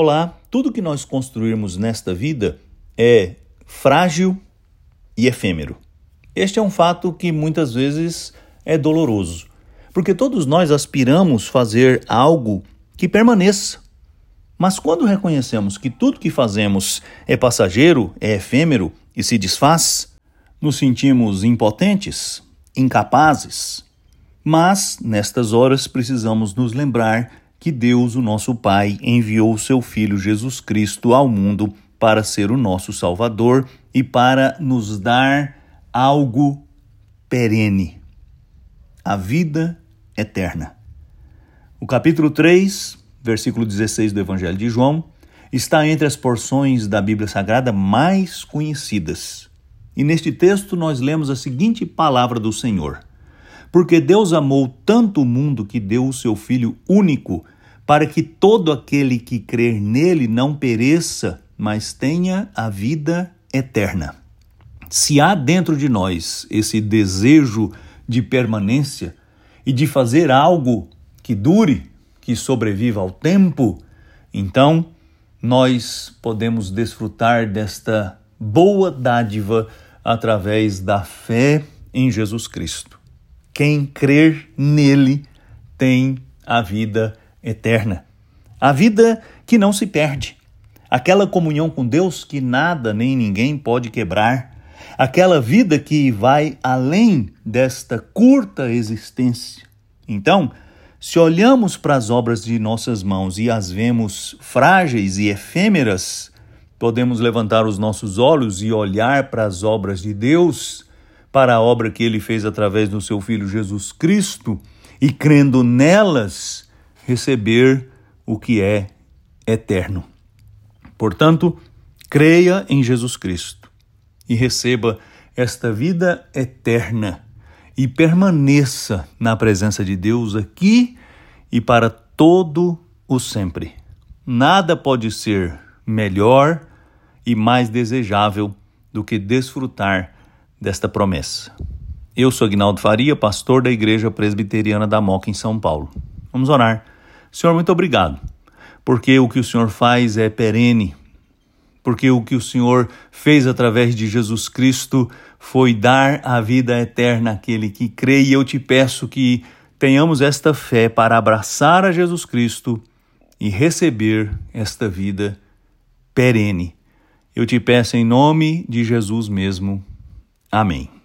Olá, tudo que nós construirmos nesta vida é frágil e efêmero. Este é um fato que muitas vezes é doloroso, porque todos nós aspiramos fazer algo que permaneça. Mas quando reconhecemos que tudo que fazemos é passageiro, é efêmero e se desfaz, nos sentimos impotentes, incapazes. Mas, nestas horas, precisamos nos lembrar que Deus, o nosso Pai, enviou o seu Filho Jesus Cristo ao mundo para ser o nosso Salvador e para nos dar algo perene a vida eterna. O capítulo 3, versículo 16 do Evangelho de João, está entre as porções da Bíblia Sagrada mais conhecidas. E neste texto nós lemos a seguinte palavra do Senhor: porque Deus amou tanto o mundo que deu o seu Filho único, para que todo aquele que crer nele não pereça, mas tenha a vida eterna. Se há dentro de nós esse desejo de permanência e de fazer algo que dure, que sobreviva ao tempo, então nós podemos desfrutar desta boa dádiva através da fé em Jesus Cristo. Quem crer nele tem a vida eterna. A vida que não se perde. Aquela comunhão com Deus que nada nem ninguém pode quebrar. Aquela vida que vai além desta curta existência. Então, se olhamos para as obras de nossas mãos e as vemos frágeis e efêmeras, podemos levantar os nossos olhos e olhar para as obras de Deus para a obra que ele fez através do seu Filho Jesus Cristo e, crendo nelas, receber o que é eterno. Portanto, creia em Jesus Cristo e receba esta vida eterna e permaneça na presença de Deus aqui e para todo o sempre. Nada pode ser melhor e mais desejável do que desfrutar desta promessa. Eu sou Agnaldo Faria, pastor da Igreja Presbiteriana da Moca em São Paulo. Vamos orar. Senhor, muito obrigado, porque o que o Senhor faz é perene, porque o que o Senhor fez através de Jesus Cristo foi dar a vida eterna àquele que crê, e eu te peço que tenhamos esta fé para abraçar a Jesus Cristo e receber esta vida perene. Eu te peço em nome de Jesus mesmo. Amém.